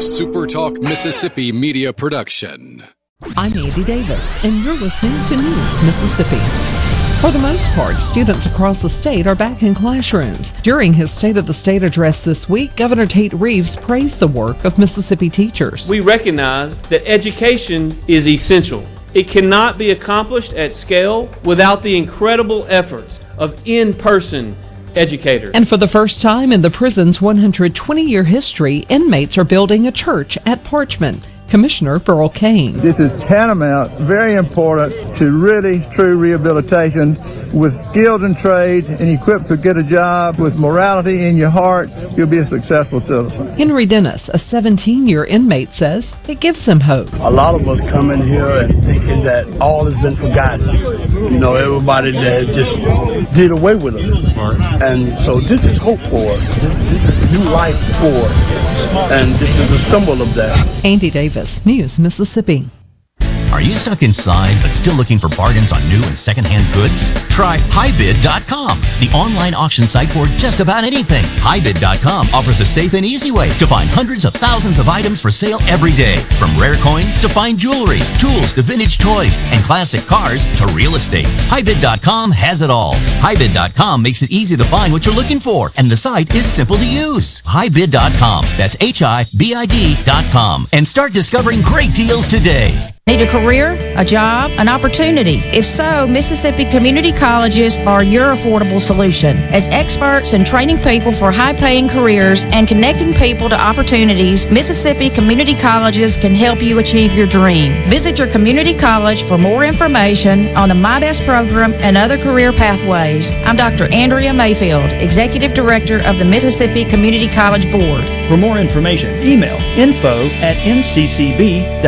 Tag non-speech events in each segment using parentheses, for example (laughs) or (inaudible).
SuperTalk Mississippi media production. I'm Andy Davis, and you're listening to News Mississippi. For the most part, students across the state are back in classrooms. During his State of the State address this week, Governor Tate Reeves praised the work of Mississippi teachers. We recognize that education is essential. It cannot be accomplished at scale without the incredible efforts of in person educators. And for the first time in the prison's 120 year history, inmates are building a church at Parchman. Commissioner Burl Cain. This is tantamount, very important to really true rehabilitation. With skills and trades and equipped to get a job, with morality in your heart, you'll be a successful citizen. Henry Dennis, a 17 year inmate, says it gives him hope. A lot of us come in here and thinking that all has been forgotten. You know, everybody that just did away with us. And so this is hope for us. This, this is new life for us. And this is a symbol of that. Andy Davis, News, Mississippi. Are you stuck inside but still looking for bargains on new and secondhand goods? Try HiBid.com, the online auction site for just about anything. HiBid.com offers a safe and easy way to find hundreds of thousands of items for sale every day. From rare coins to fine jewelry, tools to vintage toys, and classic cars to real estate. HiBid.com has it all. HiBid.com makes it easy to find what you're looking for, and the site is simple to use. HiBid.com. That's H-I-B-I-D.com. And start discovering great deals today. Need a career, a job, an opportunity? If so, Mississippi Community Colleges are your affordable solution. As experts in training people for high paying careers and connecting people to opportunities, Mississippi Community Colleges can help you achieve your dream. Visit your community college for more information on the MI-BEST program and other career pathways. I'm Dr. Andrea Mayfield, Executive Director of the Mississippi Community College Board. For more information, email info at mccb.edu.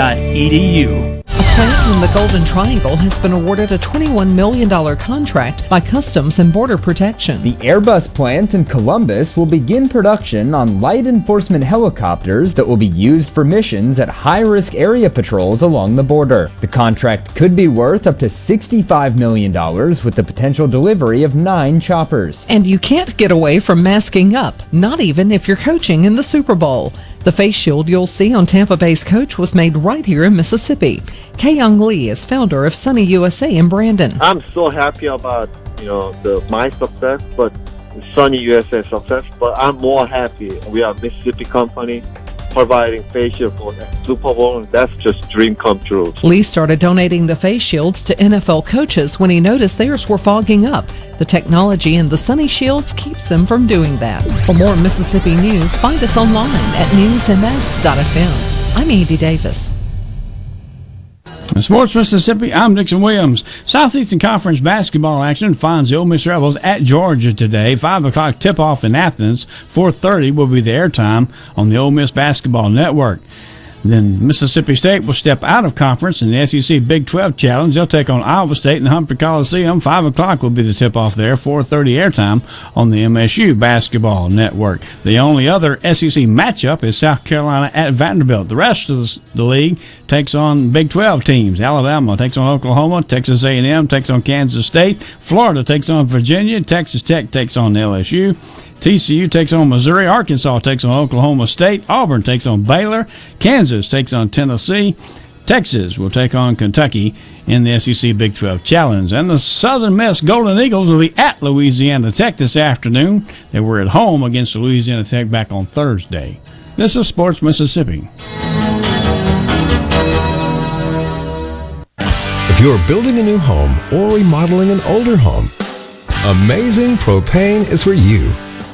Plant in the Golden Triangle has been awarded a $21 million contract by Customs and Border Protection. The Airbus plant in Columbus will begin production on light enforcement helicopters that will be used for missions at high risk area patrols along the border. The contract could be worth up to $65 million with the potential delivery of nine choppers. And you can't get away from masking up, not even if you're coaching in the Super Bowl. The face shield you'll see on Tampa Bay's coach was made right here in Mississippi. Kay Young Lee is founder of Sunny USA in Brandon. I'm so happy about you know the my success, but Sunny USA success. But I'm more happy we are a Mississippi company providing face shield for Super Bowl. And that's just dream come true. Lee started donating the face shields to NFL coaches when he noticed theirs were fogging up. The technology in the Sunny Shields keeps them from doing that. For more Mississippi news, find us online at newsms.fm. I'm Andy Davis. In Sports Mississippi, I'm Dixon Williams. Southeastern Conference basketball action finds the Ole Miss Rebels at Georgia today. Five o'clock tip-off in Athens. 4:30 will be the airtime on the Ole Miss Basketball Network. Then Mississippi State will step out of conference in the SEC Big 12 Challenge. They'll take on Iowa State in the Humphrey Coliseum. 5 o'clock will be the tip-off there. 4.30 airtime on the MSU Basketball Network. The only other SEC matchup is South Carolina at Vanderbilt. The rest of the league takes on Big 12 teams. Alabama takes on Oklahoma. Texas A&M takes on Kansas State. Florida takes on Virginia. Texas Tech takes on LSU. TCU takes on Missouri. Arkansas takes on Oklahoma State. Auburn takes on Baylor. Kansas takes on Tennessee. Texas will take on Kentucky in the SEC Big 12 Challenge. And the Southern Miss Golden Eagles will be at Louisiana Tech this afternoon. They were at home against Louisiana Tech back on Thursday. This is Sports Mississippi. If you're building a new home or remodeling an older home, Amazing Propane is for you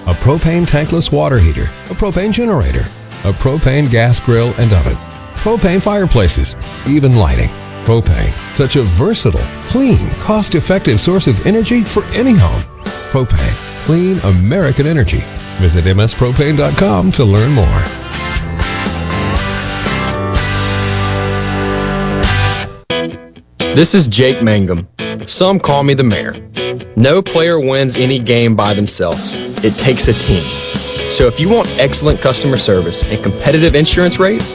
a propane tankless water heater, a propane generator, a propane gas grill and oven, propane fireplaces, even lighting. Propane, such a versatile, clean, cost effective source of energy for any home. Propane, clean American energy. Visit mspropane.com to learn more. This is Jake Mangum. Some call me the mayor. No player wins any game by themselves. It takes a team. So if you want excellent customer service and competitive insurance rates,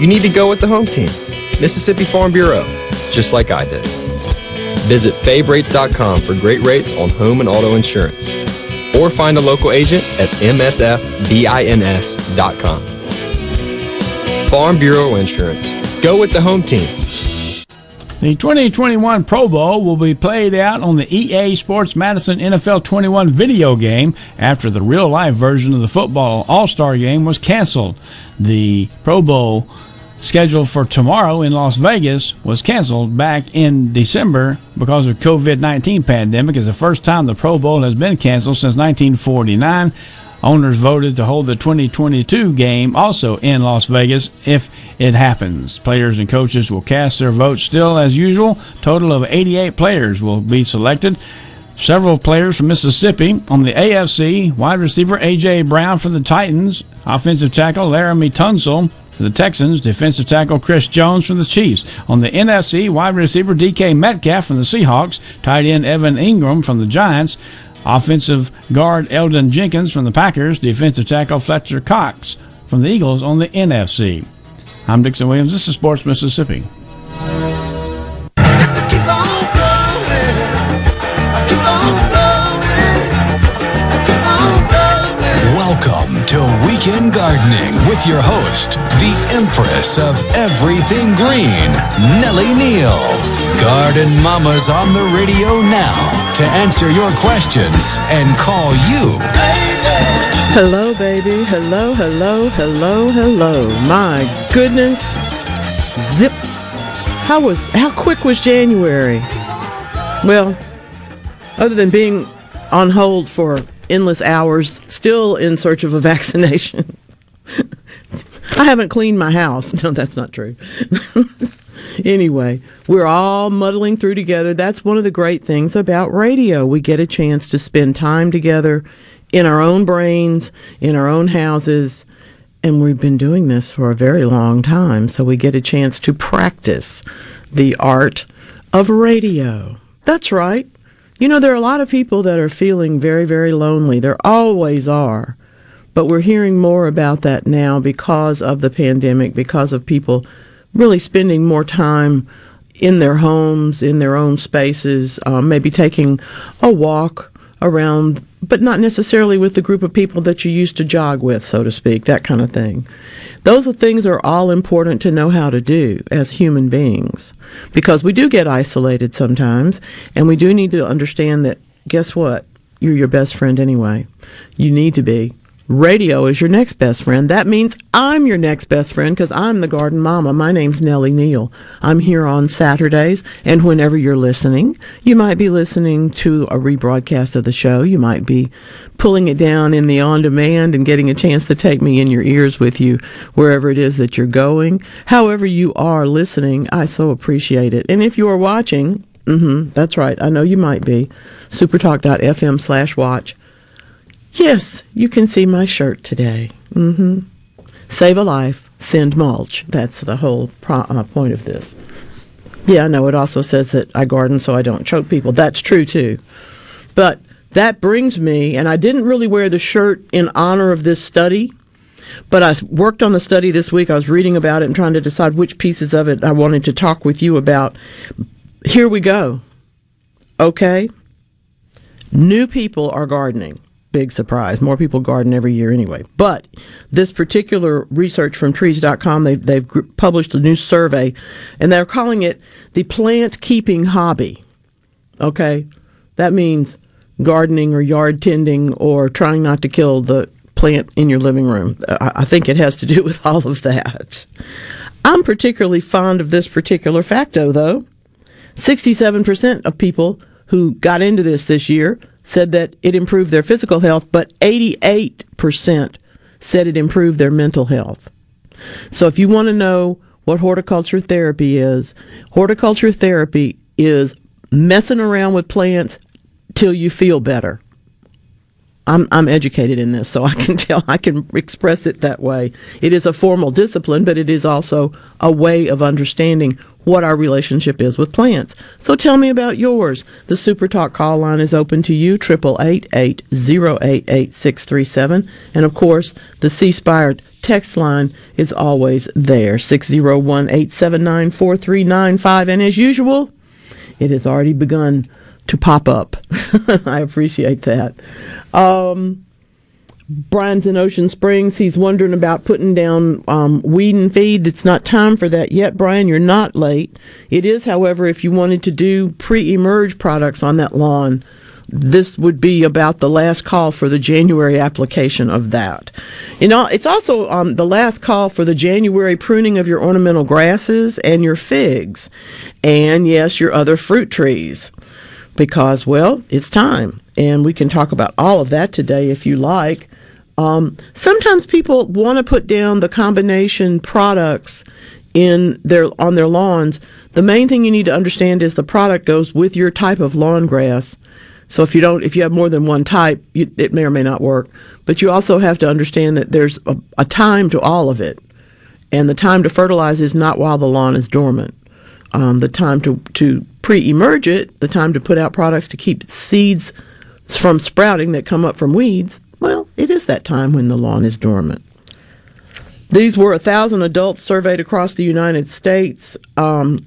you need to go with the home team, Mississippi Farm Bureau, just like I did. Visit favrates.com for great rates on home and auto insurance. Or find a local agent at msfbins.com. Farm Bureau Insurance. Go with the home team. The 2021 Pro Bowl will be played out on the EA Sports Madden NFL 21 video game after the real life version of the football All Star game was canceled. The Pro Bowl scheduled for tomorrow in Las Vegas was canceled back in December because of COVID-19 pandemic. It's the first time the Pro Bowl has been canceled since 1949. Owners voted to hold the 2022 game also in Las Vegas if it happens. Players and coaches will cast their votes still as usual. Total of 88 players will be selected. Several players from Mississippi on the AFC, wide receiver A.J. Brown from the Titans, offensive tackle Laremy Tunsil for the Texans, defensive tackle Chris Jones from the Chiefs. On the NFC, wide receiver DK Metcalf from the Seahawks, tight end Evan Engram from the Giants, offensive guard Elgton Jenkins from the Packers, defensive tackle Fletcher Cox from the Eagles on the NFC. I'm Dixon Williams. This is Sports Mississippi. Welcome to Weekend Gardening with your host, the Empress of Everything Green, Nellie Neal. Garden Mama's on the radio now to answer your questions and call you. Hello, baby. Hello, hello, hello, hello. My goodness. Zip. How was how quick was January? Well, other than being on hold for endless hours, still in search of a (laughs) vaccination. I haven't cleaned my house. No, that's not true. (laughs) anyway, we're all muddling through together. That's one of the great things about radio. We get a chance to spend time together in our own brains, in our own houses, and we've been doing this for a very long time. So we get a chance to practice the art of radio. That's right. You know, there are a lot of people that are feeling very, very lonely. There always are. But we're hearing more about that now because of the pandemic, because of people really spending more time in their homes, in their own spaces, um, maybe taking a walk around, but not necessarily with the group of people that you used to jog with, so to speak, that kind of thing. Those are things are all important to know how to do as human beings because we do get isolated sometimes and we do need to understand that guess what? You're your best friend anyway. You need to be. Radio is your next best friend. That means I'm your next best friend because I'm the garden mama. My name's Nellie Neal. I'm here on Saturdays, and whenever you're listening, you might be listening to a rebroadcast of the show. You might be pulling it down in the on demand and getting a chance to take me in your ears with you wherever it is that you're going. However, you are listening, I so appreciate it. And if you are watching, mm-hmm, that's right, I know you might be, supertalk.fm slash watch. Yes, you can see my shirt today. Mm-hmm. Save a life, send mulch. That's the whole pro- uh, point of this. Yeah, I know. It also says that I garden so I don't choke people. That's true too. But that brings me, and I didn't really wear the shirt in honor of this study, but I worked on the study this week. I was reading about it and trying to decide which pieces of it I wanted to talk with you about. Here we go. Okay? New people are gardening big surprise. More people garden every year anyway. But this particular research from trees.com, they've, they've published a new survey and they're calling it the plant keeping hobby. Okay? That means gardening or yard tending or trying not to kill the plant in your living room. I, think it has to do with all of that. I'm particularly fond of this particular facto, though. 67% of people who got into this this year said that it improved their physical health, but 88% said it improved their mental health. So if you want to know what horticulture therapy is, horticulture therapy is messing around with plants till you feel better. I'm, I'm educated in this, so I can (laughs) tell, I can express it that way. It is a formal discipline, but it is also a way of understanding what our relationship is with plants. So tell me about yours. The Super Talk call line is open to you, 888 And of course, the C Spire text line is always there, 601 879 4395. And as usual, it has already begun to pop up. (laughs) I appreciate that. Um, Brian's in Ocean Springs. He's wondering about putting down um, weed and feed. It's not time for that yet, Brian. You're not late. It is, however, if you wanted to do pre-emerge products on that lawn, this would be about the last call for the January application of that. You know, it's also um, the last call for the January pruning of your ornamental grasses and your figs, and yes, your other fruit trees, because well, it's time, and we can talk about all of that today if you like. Um, sometimes people want to put down the combination products in their on their lawns. The main thing you need to understand is the product goes with your type of lawn grass. So if you don't, if you have more than one type, you, it may or may not work. But you also have to understand that there's a, a time to all of it, and the time to fertilize is not while the lawn is dormant. Um, the time to to pre-emerge it, the time to put out products to keep seeds from sprouting that come up from weeds. Well, it is that time when the lawn is dormant. These were a thousand adults surveyed across the United States. Um,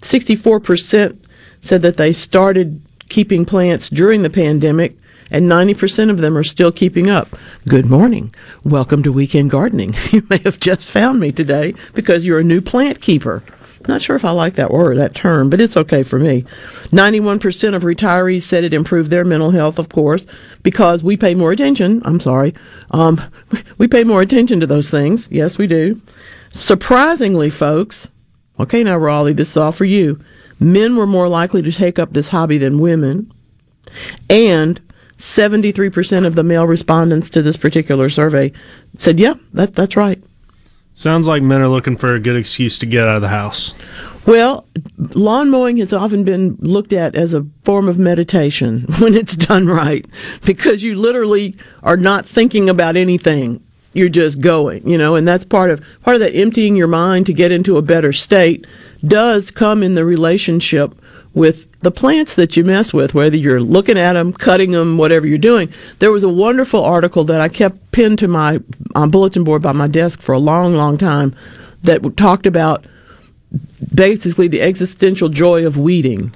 64% said that they started keeping plants during the pandemic, and 90% of them are still keeping up. Good morning. Welcome to Weekend Gardening. (laughs) You may have just found me today because you're a new plant keeper. Not sure if I like that word, that term, but it's okay for me. 91% of retirees said it improved their mental health, of course, because we pay more attention. I'm sorry. Um, (laughs) we pay more attention to those things. Yes, we do. Surprisingly, folks, okay, now, Raleigh, this is all for you. Men were more likely to take up this hobby than women. And 73% of the male respondents to this particular survey said, yeah, that, that's right. Sounds like men are looking for a good excuse to get out of the house. Well, lawn mowing has often been looked at as a form of meditation (laughs) when it's done right because you literally are not thinking about anything. You're just going, you know, and that's part of part of that emptying your mind to get into a better state does come in the relationship with the plants that you mess with, whether you're looking at them, cutting them, whatever you're doing. There was a wonderful article that I kept pinned to my uh, bulletin board by my desk for a long, long time that talked about basically the existential joy of weeding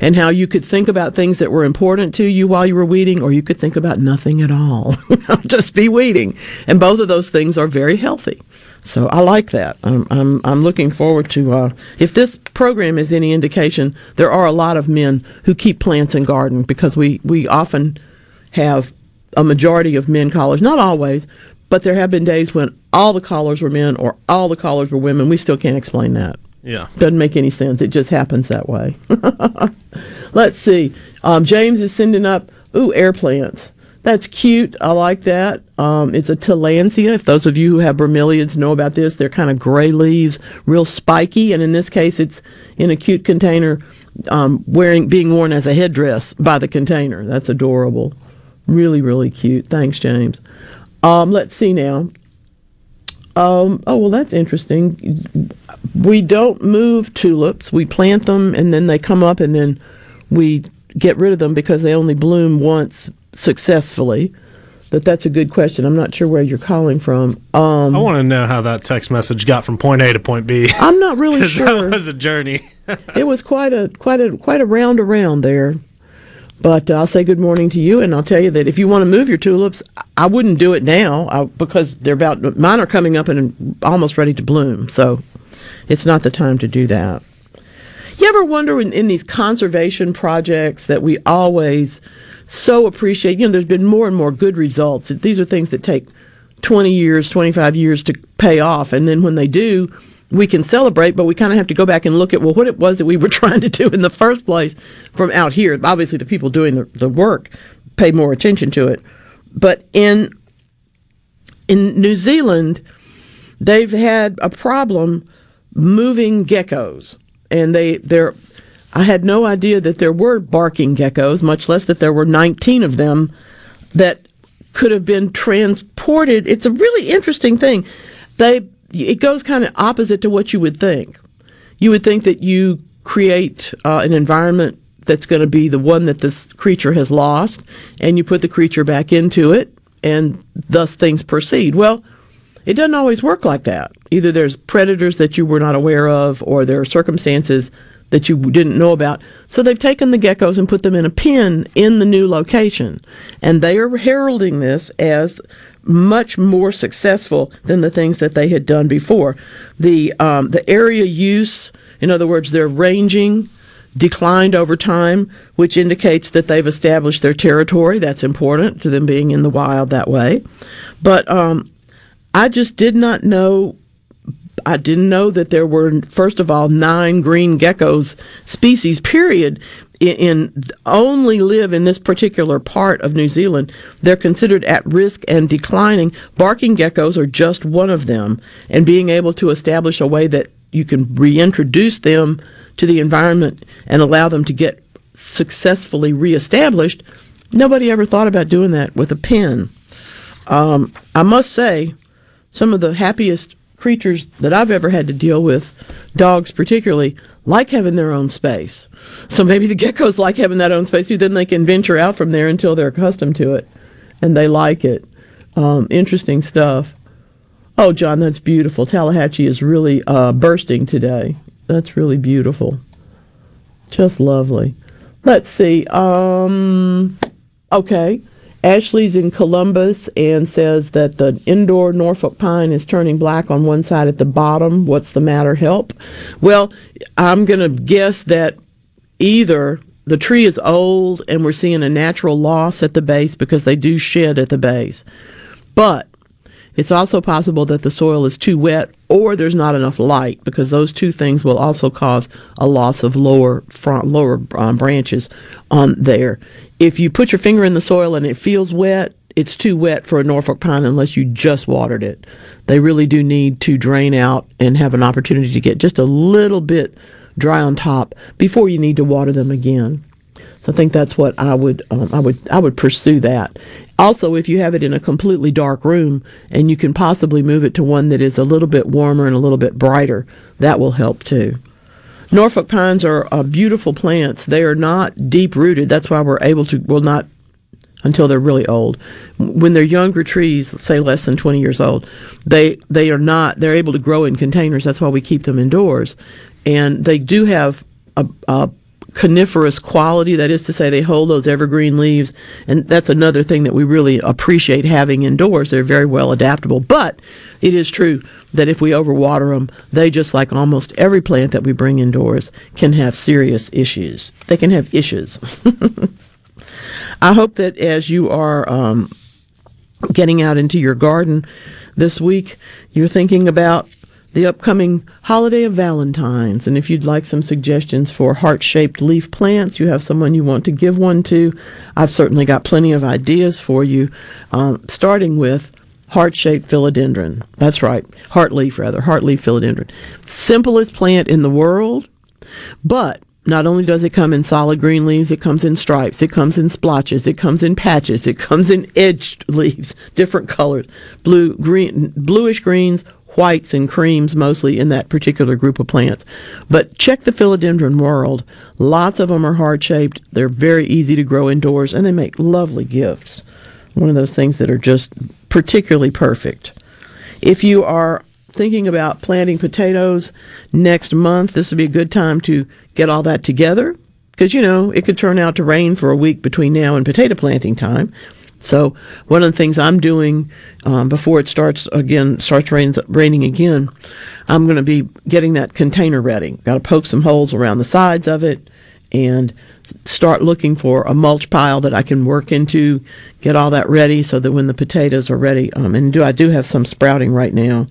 and how you could think about things that were important to you while you were weeding, or you could think about nothing at all. (laughs) Just be weeding. And both of those things are very healthy. So I like that. I'm I'm, I'm looking forward to uh, if this program is any indication. There are a lot of men who keep plants and garden because we we often have a majority of men callers, not always, but there have been days when all the callers were men or all the callers were women. We still can't explain that. Yeah. Doesn't make any sense. It just happens that way. (laughs) Let's see. Um, James is sending up, ooh, air plants. That's cute. I like that. Um, it's a tillandsia. If those of you who have bromeliads know about this, they're kind of gray leaves, real spiky, and in this case, it's in a cute container, um, wearing being worn as a headdress by the container. That's adorable. Really, really cute. Thanks, James. Um, let's see now. Um, oh, well, that's interesting. We don't move tulips. We plant them and then they come up and then we get rid of them because they only bloom once successfully. But that's a good question. I'm not sure where you're calling from. Um, I want to know how that text message got from point A to point B. I'm not really (laughs) sure. That was a journey. (laughs) it was quite a quite a quite a round around there. But uh, I'll say good morning to you, and I'll tell you that if you want to move your tulips, I wouldn't do it now uh, because they're about mine are coming up and almost ready to bloom. So it's not the time to do that. You ever wonder in, in these conservation projects that we always so appreciate? You know, there's been more and more good results. These are things that take 20 years, 25 years to pay off, and then when they do, we can celebrate, but we kind of have to go back and look at well what it was that we were (laughs) trying to do in the first place from out here. Obviously, the people doing the, the work pay more attention to it, but in in New Zealand, they've had a problem moving geckos, and they they're. I had no idea that there were barking geckos, much less that there were 19 of them that could have been transported. It's a really interesting thing. They it goes kind of opposite to what you would think. You would think that you create uh, an environment that's going to be the one that this creature has lost, and you put the creature back into it, and thus things proceed. Well, it doesn't always work like that. Either there's predators that you were not aware of, or there are circumstances that you didn't know about. So they've taken the geckos and put them in a pen in the new location. And they are heralding this as much more successful than the things that they had done before. The um, the area use, in other words, their ranging declined over time, which indicates that they've established their territory. That's important to them being in the wild that way. But um, I just did not know. I didn't know that there were, first of all, nine green geckos species, period, in, in only live in this particular part of New Zealand. They're considered at risk and declining. Barking geckos are just one of them, and being able to establish a way that you can reintroduce them to the environment and allow them to get successfully reestablished, nobody ever thought about doing that with a pen. Um, I must say, some of the happiest creatures that I've ever had to deal with, dogs particularly, like having their own space. So maybe the geckos like having that own space too. Then they can venture out from there until they're accustomed to it and they like it. Um, interesting stuff. Oh, John, that's beautiful. Tallahatchie is really uh, bursting today. That's really beautiful. Just lovely. Let's see. Um, okay. Ashley's in Columbus and says that the indoor Norfolk pine is turning black on one side at the bottom. What's the matter? Help. Well, I'm going to guess that either the tree is old and we're seeing a natural loss at the base because they do shed at the base. But it's also possible that the soil is too wet or there's not enough light because those two things will also cause a loss of lower front, lower um, branches on there. If you put your finger in the soil and it feels wet, it's too wet for a Norfolk pine unless you just watered it. They really do need to drain out and have an opportunity to get just a little bit dry on top before you need to water them again. So I think that's what I would um, I would I would pursue that. Also, if you have it in a completely dark room and you can possibly move it to one that is a little bit warmer and a little bit brighter, that will help too. Norfolk pines are uh, beautiful plants. They are not deep rooted. That's why we're able to well not until they're really old. When they're younger trees, say less than 20 years old, they they are not they're able to grow in containers. That's why we keep them indoors. And they do have a, a coniferous quality. That is to say, they hold those evergreen leaves, and that's another thing that we really appreciate having indoors. They're very well adaptable. But it is true that if we overwater them, they just like almost every plant that we bring indoors can have serious issues. They can have issues. (laughs) I hope that as you are um, getting out into your garden this week, you're thinking about the upcoming holiday of Valentine's. And if you'd like some suggestions for heart shaped leaf plants, you have someone you want to give one to, I've certainly got plenty of ideas for you, um, starting with heart shaped philodendron. That's right, heart leaf rather, heart leaf philodendron. Simplest plant in the world, but not only does it come in solid green leaves, it comes in stripes, it comes in splotches, it comes in patches, it comes in (laughs) edged leaves, different colors, blue, green, bluish greens, whites and creams mostly in that particular group of plants. But check the philodendron world. Lots of them are heart shaped. They're very easy to grow indoors and they make lovely gifts. One of those things that are just particularly perfect. If you are thinking about planting potatoes next month, this would be a good time to get all that together because you know it could turn out to rain for a week between now and potato planting time. So one of the things I'm doing um, before it starts again starts rain, raining again, I'm going to be getting that container ready. Got to poke some holes around the sides of it and start looking for a mulch pile that I can work into. Get all that ready so that when the potatoes are ready, um, and do I do have some sprouting right now,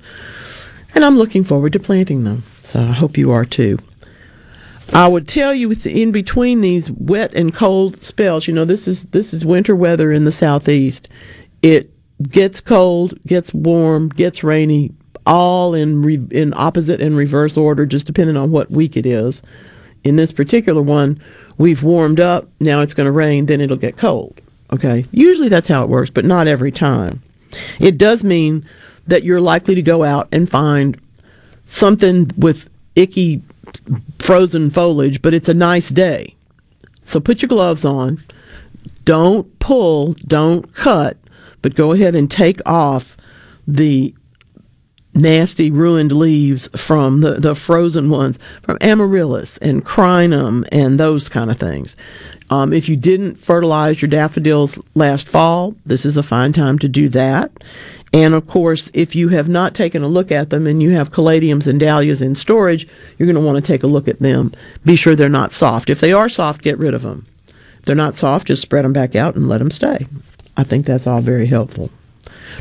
and I'm looking forward to planting them. So I hope you are too. I would tell you it's in between these wet and cold spells. You know, this is this is winter weather in the southeast. It gets cold, gets warm, gets rainy, all in re- in opposite and reverse order, just depending on what week it is. In this particular one, we've warmed up. Now it's going to rain. Then it'll get cold. Okay. Usually that's how it works, but not every time. It does mean that you're likely to go out and find something with icky frozen foliage, but it's a nice day. So put your gloves on. Don't pull, don't cut, but go ahead and take off the nasty ruined leaves from the, the frozen ones from amaryllis and crinum and those kind of things. Um, if you didn't fertilize your daffodils last fall, this is a fine time to do that. And of course, if you have not taken a look at them and you have caladiums and dahlias in storage, you're going to want to take a look at them. Be sure they're not soft. If they are soft, get rid of them. If they're not soft, just spread them back out and let them stay. I think that's all very helpful.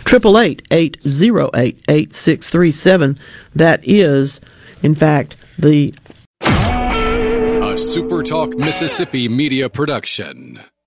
Triple eight eight zero eight eight six three seven. That is, in fact, the A SuperTalk Mississippi media production.